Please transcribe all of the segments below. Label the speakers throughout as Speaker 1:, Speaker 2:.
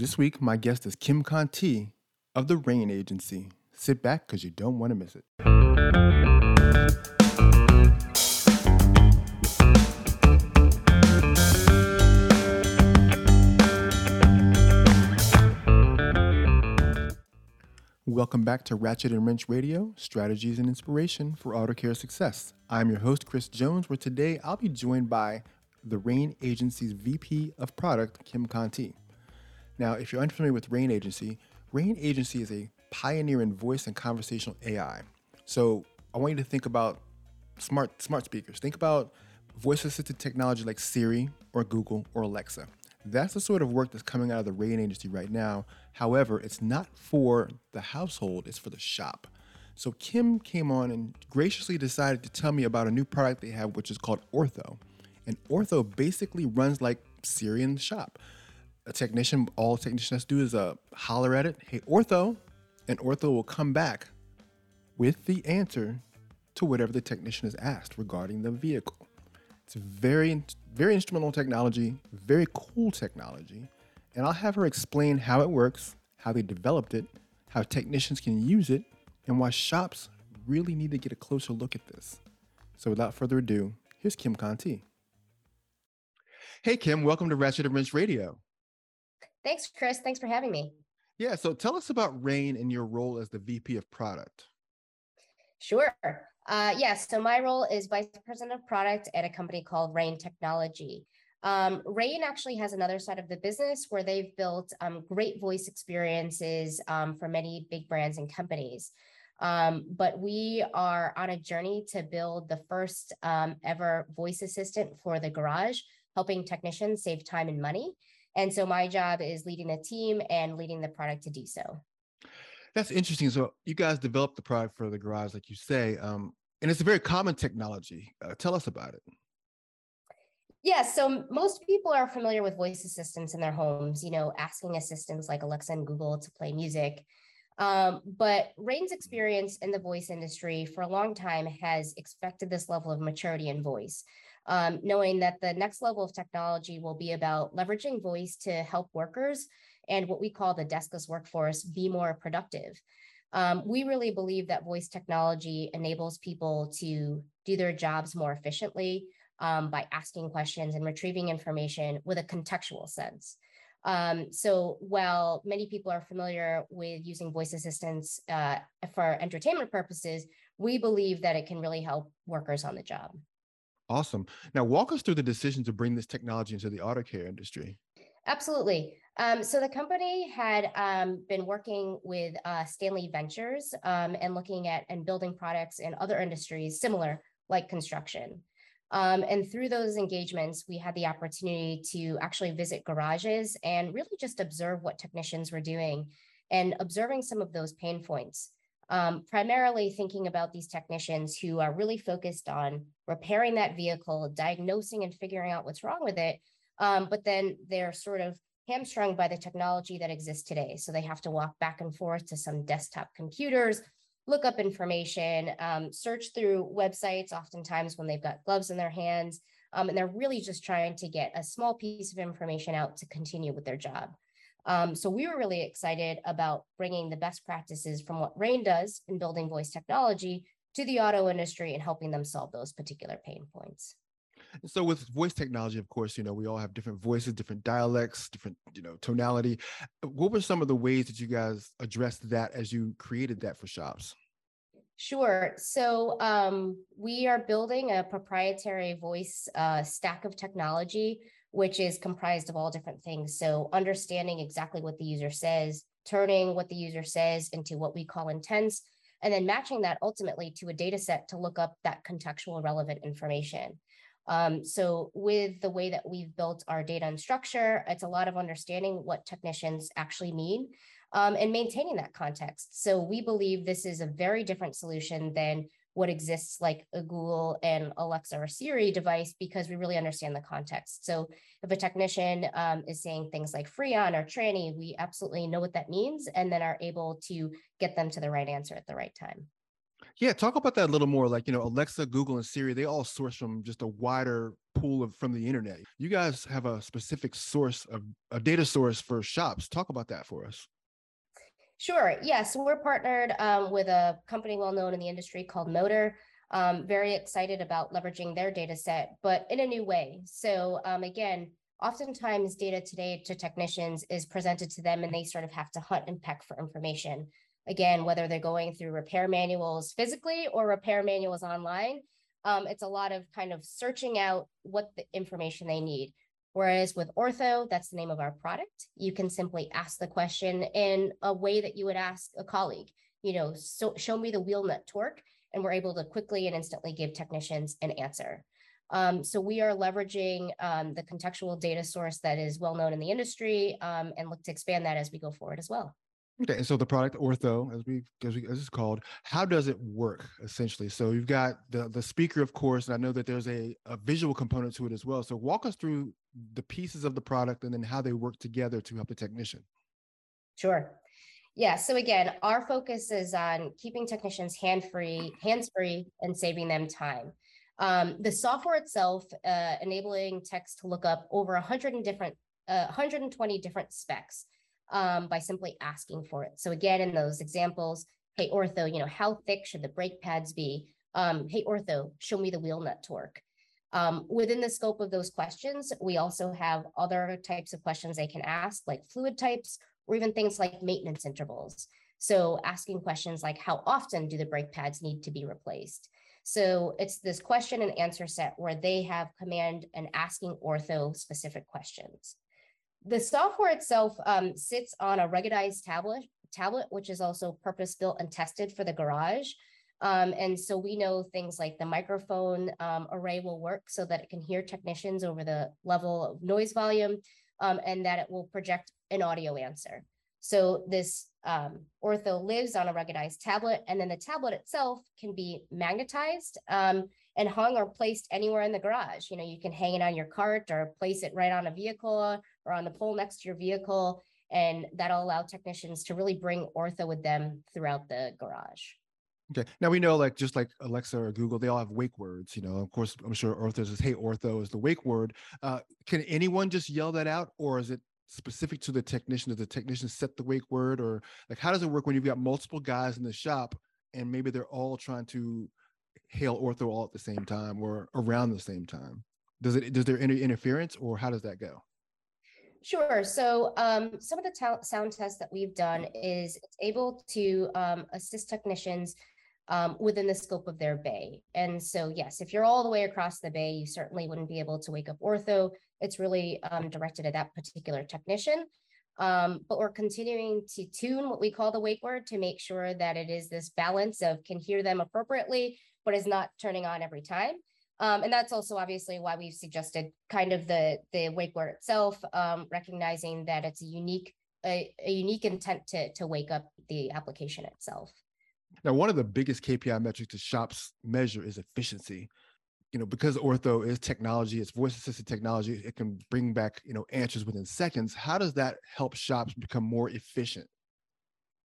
Speaker 1: This week, my guest is Kim Conti of the Rain Agency. Sit back because you don't want to miss it. Welcome back to Ratchet and Wrench Radio, strategies and inspiration for auto care success. I'm your host, Chris Jones, where today I'll be joined by the Rain Agency's VP of Product, Kim Conti. Now, if you're unfamiliar with Rain Agency, Rain Agency is a pioneer in voice and conversational AI. So I want you to think about smart smart speakers. Think about voice assisted technology like Siri or Google or Alexa. That's the sort of work that's coming out of the Rain Agency right now. However, it's not for the household, it's for the shop. So Kim came on and graciously decided to tell me about a new product they have, which is called Ortho. And Ortho basically runs like Siri in the shop. A technician, all technicians do is uh, holler at it, hey, Ortho, and Ortho will come back with the answer to whatever the technician has asked regarding the vehicle. It's very, very instrumental technology, very cool technology. And I'll have her explain how it works, how they developed it, how technicians can use it, and why shops really need to get a closer look at this. So without further ado, here's Kim Conti. Hey, Kim, welcome to Ratchet and Wrench Radio.
Speaker 2: Thanks, Chris. Thanks for having me.
Speaker 1: Yeah, so tell us about Rain and your role as the VP of product.
Speaker 2: Sure. Uh, yes, so my role is Vice President of Product at a company called Rain Technology. Um, Rain actually has another side of the business where they've built um, great voice experiences um, for many big brands and companies. Um, but we are on a journey to build the first um, ever voice assistant for the garage, helping technicians save time and money. And so my job is leading the team and leading the product to do so.
Speaker 1: That's interesting. So you guys developed the product for the garage, like you say, um, and it's a very common technology. Uh, tell us about it.
Speaker 2: Yeah, so most people are familiar with voice assistants in their homes, you know, asking assistants like Alexa and Google to play music. Um, but Rain's experience in the voice industry for a long time has expected this level of maturity in voice, um, knowing that the next level of technology will be about leveraging voice to help workers and what we call the deskless workforce be more productive. Um, we really believe that voice technology enables people to do their jobs more efficiently um, by asking questions and retrieving information with a contextual sense. Um, so while many people are familiar with using voice assistants uh, for entertainment purposes, we believe that it can really help workers on the job.
Speaker 1: Awesome. Now, walk us through the decision to bring this technology into the auto care industry.
Speaker 2: Absolutely. Um, so the company had um, been working with uh, Stanley Ventures um, and looking at and building products in other industries similar, like construction. Um, and through those engagements, we had the opportunity to actually visit garages and really just observe what technicians were doing and observing some of those pain points. Um, primarily thinking about these technicians who are really focused on repairing that vehicle, diagnosing and figuring out what's wrong with it. Um, but then they're sort of hamstrung by the technology that exists today. So they have to walk back and forth to some desktop computers, look up information, um, search through websites, oftentimes when they've got gloves in their hands. Um, and they're really just trying to get a small piece of information out to continue with their job. Um, so we were really excited about bringing the best practices from what Rain does in building voice technology to the auto industry and helping them solve those particular pain points.
Speaker 1: So with voice technology, of course, you know, we all have different voices, different dialects, different, you know, tonality. What were some of the ways that you guys addressed that as you created that for shops?
Speaker 2: Sure. So um, we are building a proprietary voice uh, stack of technology, which is comprised of all different things. So understanding exactly what the user says, turning what the user says into what we call intents, and then matching that ultimately to a data set to look up that contextual relevant information. Um, so with the way that we've built our data and structure, it's a lot of understanding what technicians actually mean um, and maintaining that context. So we believe this is a very different solution than what exists like a Google and Alexa or Siri device because we really understand the context. So if a technician um, is saying things like Freon or tranny, we absolutely know what that means and then are able to get them to the right answer at the right time.
Speaker 1: Yeah, talk about that a little more. Like, you know, Alexa, Google, and Siri, they all source from just a wider pool of from the internet. You guys have a specific source of a data source for shops. Talk about that for us.
Speaker 2: Sure. Yes, yeah, so we're partnered um, with a company well known in the industry called Motor. Um, very excited about leveraging their data set, but in a new way. So um, again, oftentimes data today to technicians is presented to them and they sort of have to hunt and peck for information. Again, whether they're going through repair manuals physically or repair manuals online, um, it's a lot of kind of searching out what the information they need. Whereas with Ortho, that's the name of our product. You can simply ask the question in a way that you would ask a colleague. You know, so show me the wheel nut torque, and we're able to quickly and instantly give technicians an answer. Um, so we are leveraging um, the contextual data source that is well known in the industry um, and look to expand that as we go forward as well.
Speaker 1: Okay, and so the product Ortho, as we as, we, as it's called, how does it work essentially? So you've got the the speaker, of course, and I know that there's a, a visual component to it as well. So walk us through the pieces of the product and then how they work together to help the technician.
Speaker 2: Sure. Yeah. So again, our focus is on keeping technicians hand free, hands free, and saving them time. Um, the software itself, uh, enabling techs to look up over 100 and different, uh, 120 different specs um, by simply asking for it. So again, in those examples, hey, ortho, you know, how thick should the brake pads be? Um, hey, ortho, show me the wheel nut torque. Um, within the scope of those questions, we also have other types of questions they can ask, like fluid types, or even things like maintenance intervals. So asking questions like how often do the brake pads need to be replaced? So it's this question and answer set where they have command and asking ortho specific questions. The software itself um, sits on a ruggedized tablet, tablet, which is also purpose built and tested for the garage. Um, and so we know things like the microphone um, array will work so that it can hear technicians over the level of noise volume um, and that it will project an audio answer. So this um, ortho lives on a ruggedized tablet, and then the tablet itself can be magnetized um, and hung or placed anywhere in the garage. You know, you can hang it on your cart or place it right on a vehicle or on the pole next to your vehicle, and that'll allow technicians to really bring ortho with them throughout the garage.
Speaker 1: Okay. Now we know, like just like Alexa or Google, they all have wake words. You know, of course, I'm sure Ortho says, "Hey, Ortho" is the wake word. Uh, can anyone just yell that out, or is it specific to the technician? Does the technician set the wake word, or like how does it work when you've got multiple guys in the shop and maybe they're all trying to hail ortho all at the same time or around the same time? Does it does there any interference, or how does that go?
Speaker 2: Sure. So um, some of the sound tests that we've done is it's able to um, assist technicians um, within the scope of their bay. And so, yes, if you're all the way across the bay, you certainly wouldn't be able to wake up ortho. It's really um, directed at that particular technician. Um, but we're continuing to tune what we call the wake word to make sure that it is this balance of can hear them appropriately, but is not turning on every time. Um, and that's also obviously why we've suggested kind of the the wake word itself, um, recognizing that it's a unique a, a unique intent to to wake up the application itself.
Speaker 1: Now, one of the biggest KPI metrics to shops measure is efficiency. You know, because ortho is technology, it's voice assisted technology, it can bring back, you know, answers within seconds. How does that help shops become more efficient?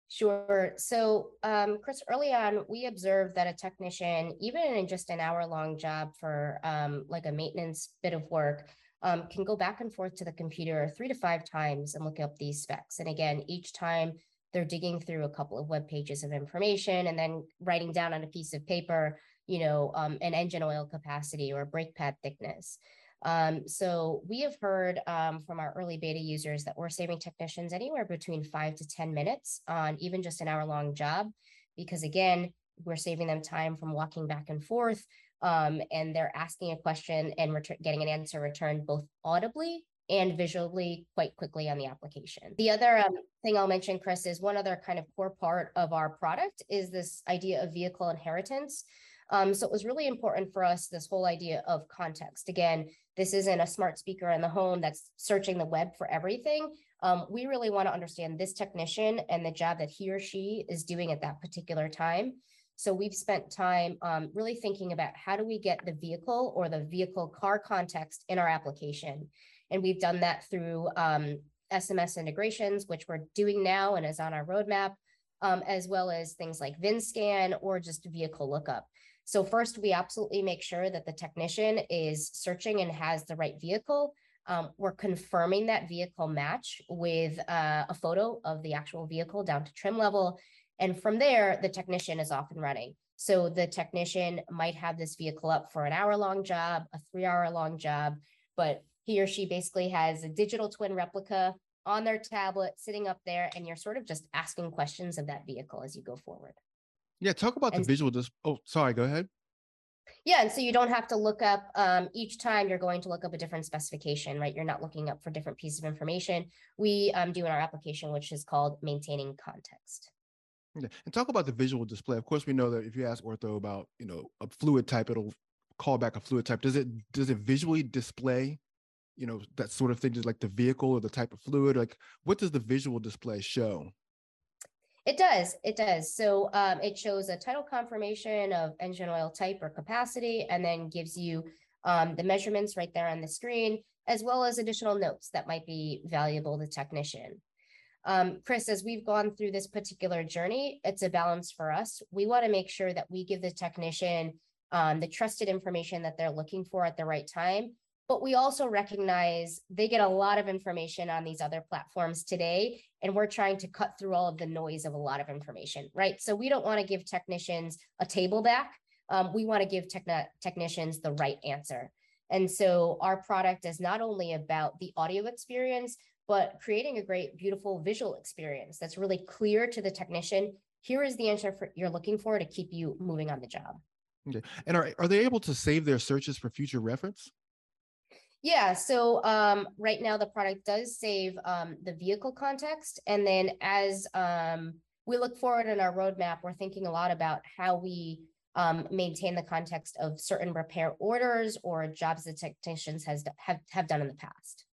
Speaker 2: Sure. So, um, Chris, early on, we observed that a technician, even in just an hour long job for um, like a maintenance bit of work, um, can go back and forth to the computer three to five times and look up these specs. And again, each time they're digging through a couple of web pages of information and then writing down on a piece of paper, you know, um, an engine oil capacity or brake pad thickness. Um, so we have heard um, from our early beta users that we're saving technicians anywhere between five to 10 minutes on even just an hour long job, because again, we're saving them time from walking back and forth um, and they're asking a question and getting an answer returned both audibly and visually quite quickly on the application. The other um, thing I'll mention, Chris, is one other kind of core part of our product is this idea of vehicle inheritance. Um, so it was really important for us, this whole idea of context. Again, this isn't a smart speaker in the home that's searching the web for everything. Um, we really want to understand this technician and the job that he or she is doing at that particular time. So we've spent time um, really thinking about how do we get the vehicle or the vehicle car context in our application. And we've done that through um, SMS integrations, which we're doing now and is on our roadmap, um, as well as things like VIN scan or just vehicle lookup. So first, we absolutely make sure that the technician is searching and has the right vehicle. Um, we're confirming that vehicle match with uh, a photo of the actual vehicle down to trim level. And from there, the technician is off and running. So the technician might have this vehicle up for an hour long job, a three hour long job, but he or she basically has a digital twin replica on their tablet sitting up there, and you're sort of just asking questions of that vehicle as you go forward.
Speaker 1: Yeah, talk about and, the visual. Dis- oh, sorry, go ahead.
Speaker 2: Yeah, and so you don't have to look up um, each time you're going to look up a different specification, right? You're not looking up for different pieces of information. We um, do in our application, which is called maintaining context.
Speaker 1: Okay. And talk about the visual display. Of course, we know that if you ask ortho about, you know, a fluid type, it'll call back a fluid type. Does it does it visually display, you know, that sort of thing, just like the vehicle or the type of fluid? Like, what does the visual display show?
Speaker 2: It does. It does. So um, it shows a title confirmation of engine oil type or capacity, and then gives you um, the measurements right there on the screen, as well as additional notes that might be valuable to the technician. Um, Chris, as we've gone through this particular journey, it's a balance for us. We want to make sure that we give the technician um, the trusted information that they're looking for at the right time. But we also recognize they get a lot of information on these other platforms today, and we're trying to cut through all of the noise of a lot of information, right? So we don't want to give technicians a table back. Um, we want to give techn- technicians the right answer. And so our product is not only about the audio experience, but creating a great, beautiful visual experience that's really clear to the technician. Here is the answer for, you're looking for to keep you moving on the job.
Speaker 1: Okay. And are, are they able to save their searches for future reference?
Speaker 2: Yeah, so um, right now the product does save um, the vehicle context. And then as um, we look forward in our roadmap, we're thinking a lot about how we um, maintain the context of certain repair orders or jobs that technicians has have, have done in the past.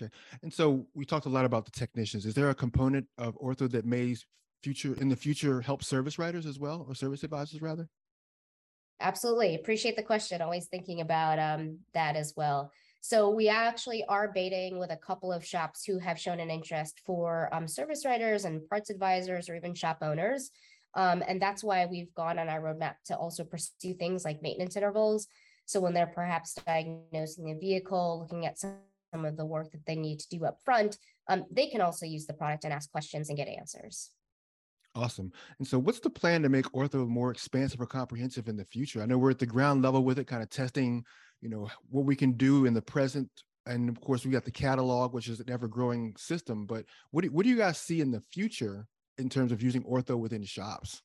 Speaker 1: Okay. And so we talked a lot about the technicians. Is there a component of ortho that may future in the future help service writers as well or service advisors rather?
Speaker 2: Absolutely. Appreciate the question. Always thinking about um, that as well. So we actually are baiting with a couple of shops who have shown an interest for um, service writers and parts advisors or even shop owners. Um, and that's why we've gone on our roadmap to also pursue things like maintenance intervals. So when they're perhaps diagnosing a vehicle, looking at some some of the work that they need to do up front, um, they can also use the product and ask questions and get answers.
Speaker 1: Awesome. And so, what's the plan to make ortho more expansive or comprehensive in the future? I know we're at the ground level with it, kind of testing, you know, what we can do in the present. And of course, we got the catalog, which is an ever-growing system. But what do, what do you guys see in the future in terms of using ortho within shops?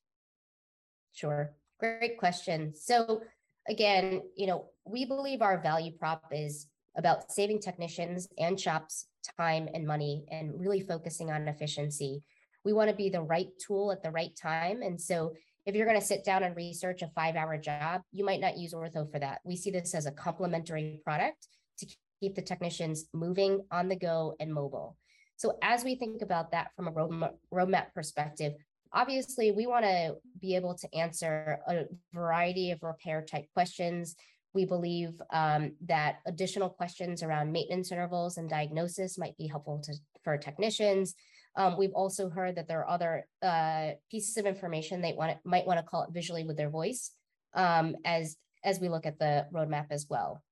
Speaker 2: Sure, great question. So, again, you know, we believe our value prop is about saving technicians and shops time and money and really focusing on efficiency. We want to be the right tool at the right time. And so if you're going to sit down and research a five hour job, you might not use ortho for that. We see this as a complementary product to keep the technicians moving on the go and mobile. So as we think about that from a roadmap, perspective, obviously we want to be able to answer a variety of repair type questions we believe um, that additional questions around maintenance intervals and diagnosis might be helpful to, for technicians. Um, we've also heard that there are other uh, pieces of information they want might want to call it visually with their voice um, as as we look at the roadmap as well.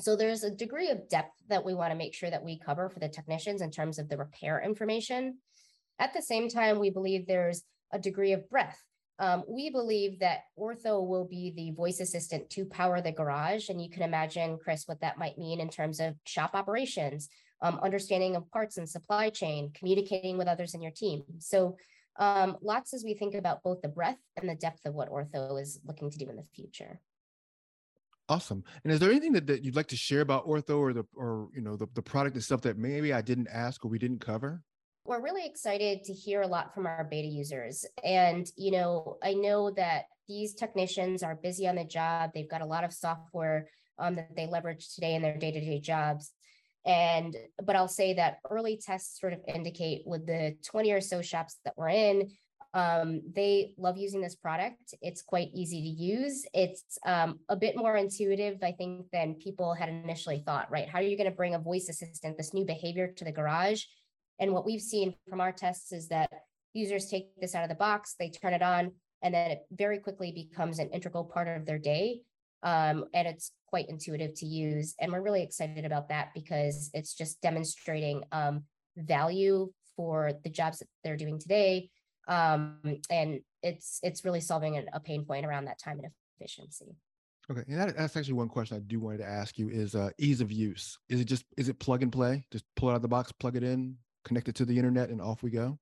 Speaker 2: So there's a degree of depth that we want to make sure that we cover for the technicians in terms of the repair information. At the same time, we believe there's a degree of breadth um, we believe that Ortho will be the voice assistant to power the garage. And you can imagine, Chris, what that might mean in terms of shop operations, um, understanding of parts and supply chain, communicating with others in your team. So um, lots as we think about both the breadth and the depth of what Ortho is looking to do in the future.
Speaker 1: Awesome. And is there anything that, that you'd like to share about Ortho or the or you know the, the product itself that maybe I didn't ask or we didn't cover?
Speaker 2: we're really excited to hear a lot from our beta users. And, you know, I know that these technicians are busy on the job. They've got a lot of software um, that they leverage today in their day to day jobs. And, but I'll say that early tests sort of indicate with the 20 or so shops that we're in, um, they love using this product. It's quite easy to use. It's um, a bit more intuitive, I think, than people had initially thought, right? How are you going to bring a voice assistant, this new behavior to the garage? And what we've seen from our tests is that users take this out of the box, they turn it on, and then it very quickly becomes an integral part of their day. Um, and it's quite intuitive to use. And we're really excited about that because it's just demonstrating um, value for the jobs that they're doing today. Um, and it's it's really solving a, pain point around that time and efficiency.
Speaker 1: Okay, and that, that's actually one question I do wanted to ask you is uh, ease of use. Is it just is it plug and play? Just pull it out of the box, plug it in, connect it to the internet, and off we go.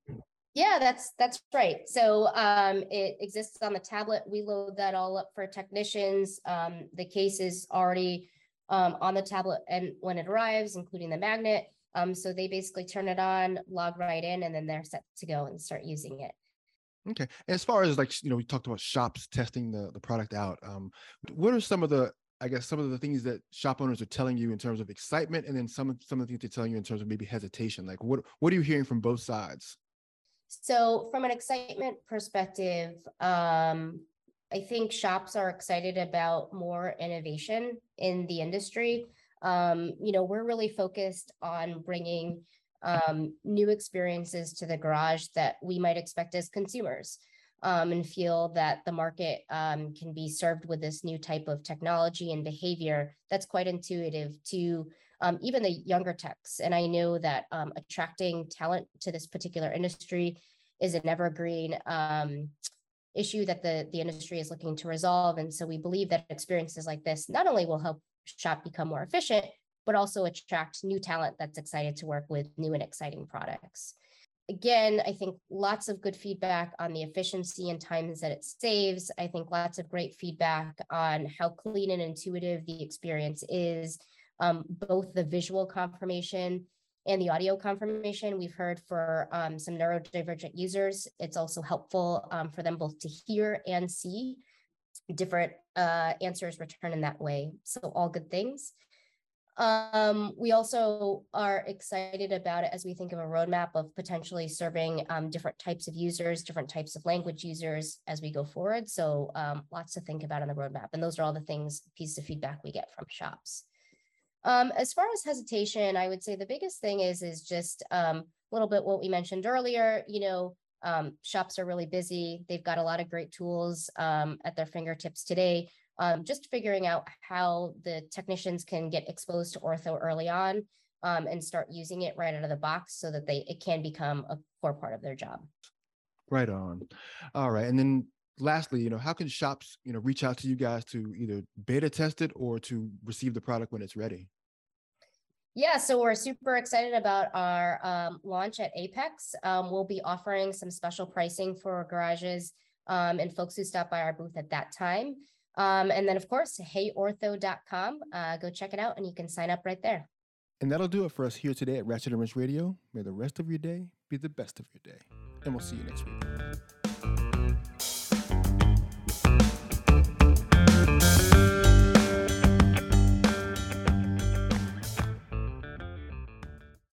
Speaker 2: Yeah, that's that's right. So um, it exists on the tablet. We load that all up for technicians. Um, the case is already um, on the tablet, and when it arrives, including the magnet. Um, so they basically turn it on, log right in, and then they're set to go and start using it.
Speaker 1: Okay. As far as like you know, we talked about shops testing the the product out. Um, what are some of the I guess some of the things that shop owners are telling you in terms of excitement, and then some some of the things they're telling you in terms of maybe hesitation. Like what what are you hearing from both sides?
Speaker 2: So from an excitement perspective, um, I think shops are excited about more innovation in the industry. Um, you know, we're really focused on bringing um, new experiences to the garage that we might expect as consumers um, and feel that the market um, can be served with this new type of technology and behavior that's quite intuitive to um, even the younger techs. And I know that um, attracting talent to this particular industry is an evergreen um, issue that the, the industry is looking to resolve. And so we believe that experiences like this not only will help shop become more efficient, but also attract new talent that's excited to work with new and exciting products. Again, I think lots of good feedback on the efficiency and times that it saves. I think lots of great feedback on how clean and intuitive the experience is, um, both the visual confirmation and the audio confirmation. We've heard for um, some neurodivergent users, it's also helpful um, for them both to hear and see different uh, answers return in that way. So all good things. Um, we also are excited about it as we think of a roadmap of potentially serving um, different types of users, different types of language users as we go forward. So um, lots to think about on the roadmap. And those are all the things, pieces of feedback we get from shops. Um, as far as hesitation, I would say the biggest thing is, is just um, a little bit what we mentioned earlier, you know, um, shops are really busy. They've got a lot of great tools um, at their fingertips today um, just figuring out how the technicians can get exposed to ortho early on um, and start using it right out of the box so that they it can become a core part of their job.
Speaker 1: Right on. All right. And then lastly, you know, how can shops, you know, reach out to you guys to either beta test it or to receive the product when it's ready?
Speaker 2: Yeah, so we're super excited about our um, launch at AAPEX. Um, we'll be offering some special pricing for garages um, and folks who stop by our booth at that time. Um, and then, of course, heyortho.com. Uh, go check it out and you can sign up right there.
Speaker 1: And that'll do it for us here today at Ratchet and Wrench Radio. May the rest of your day be the best of your day. And we'll see you next week.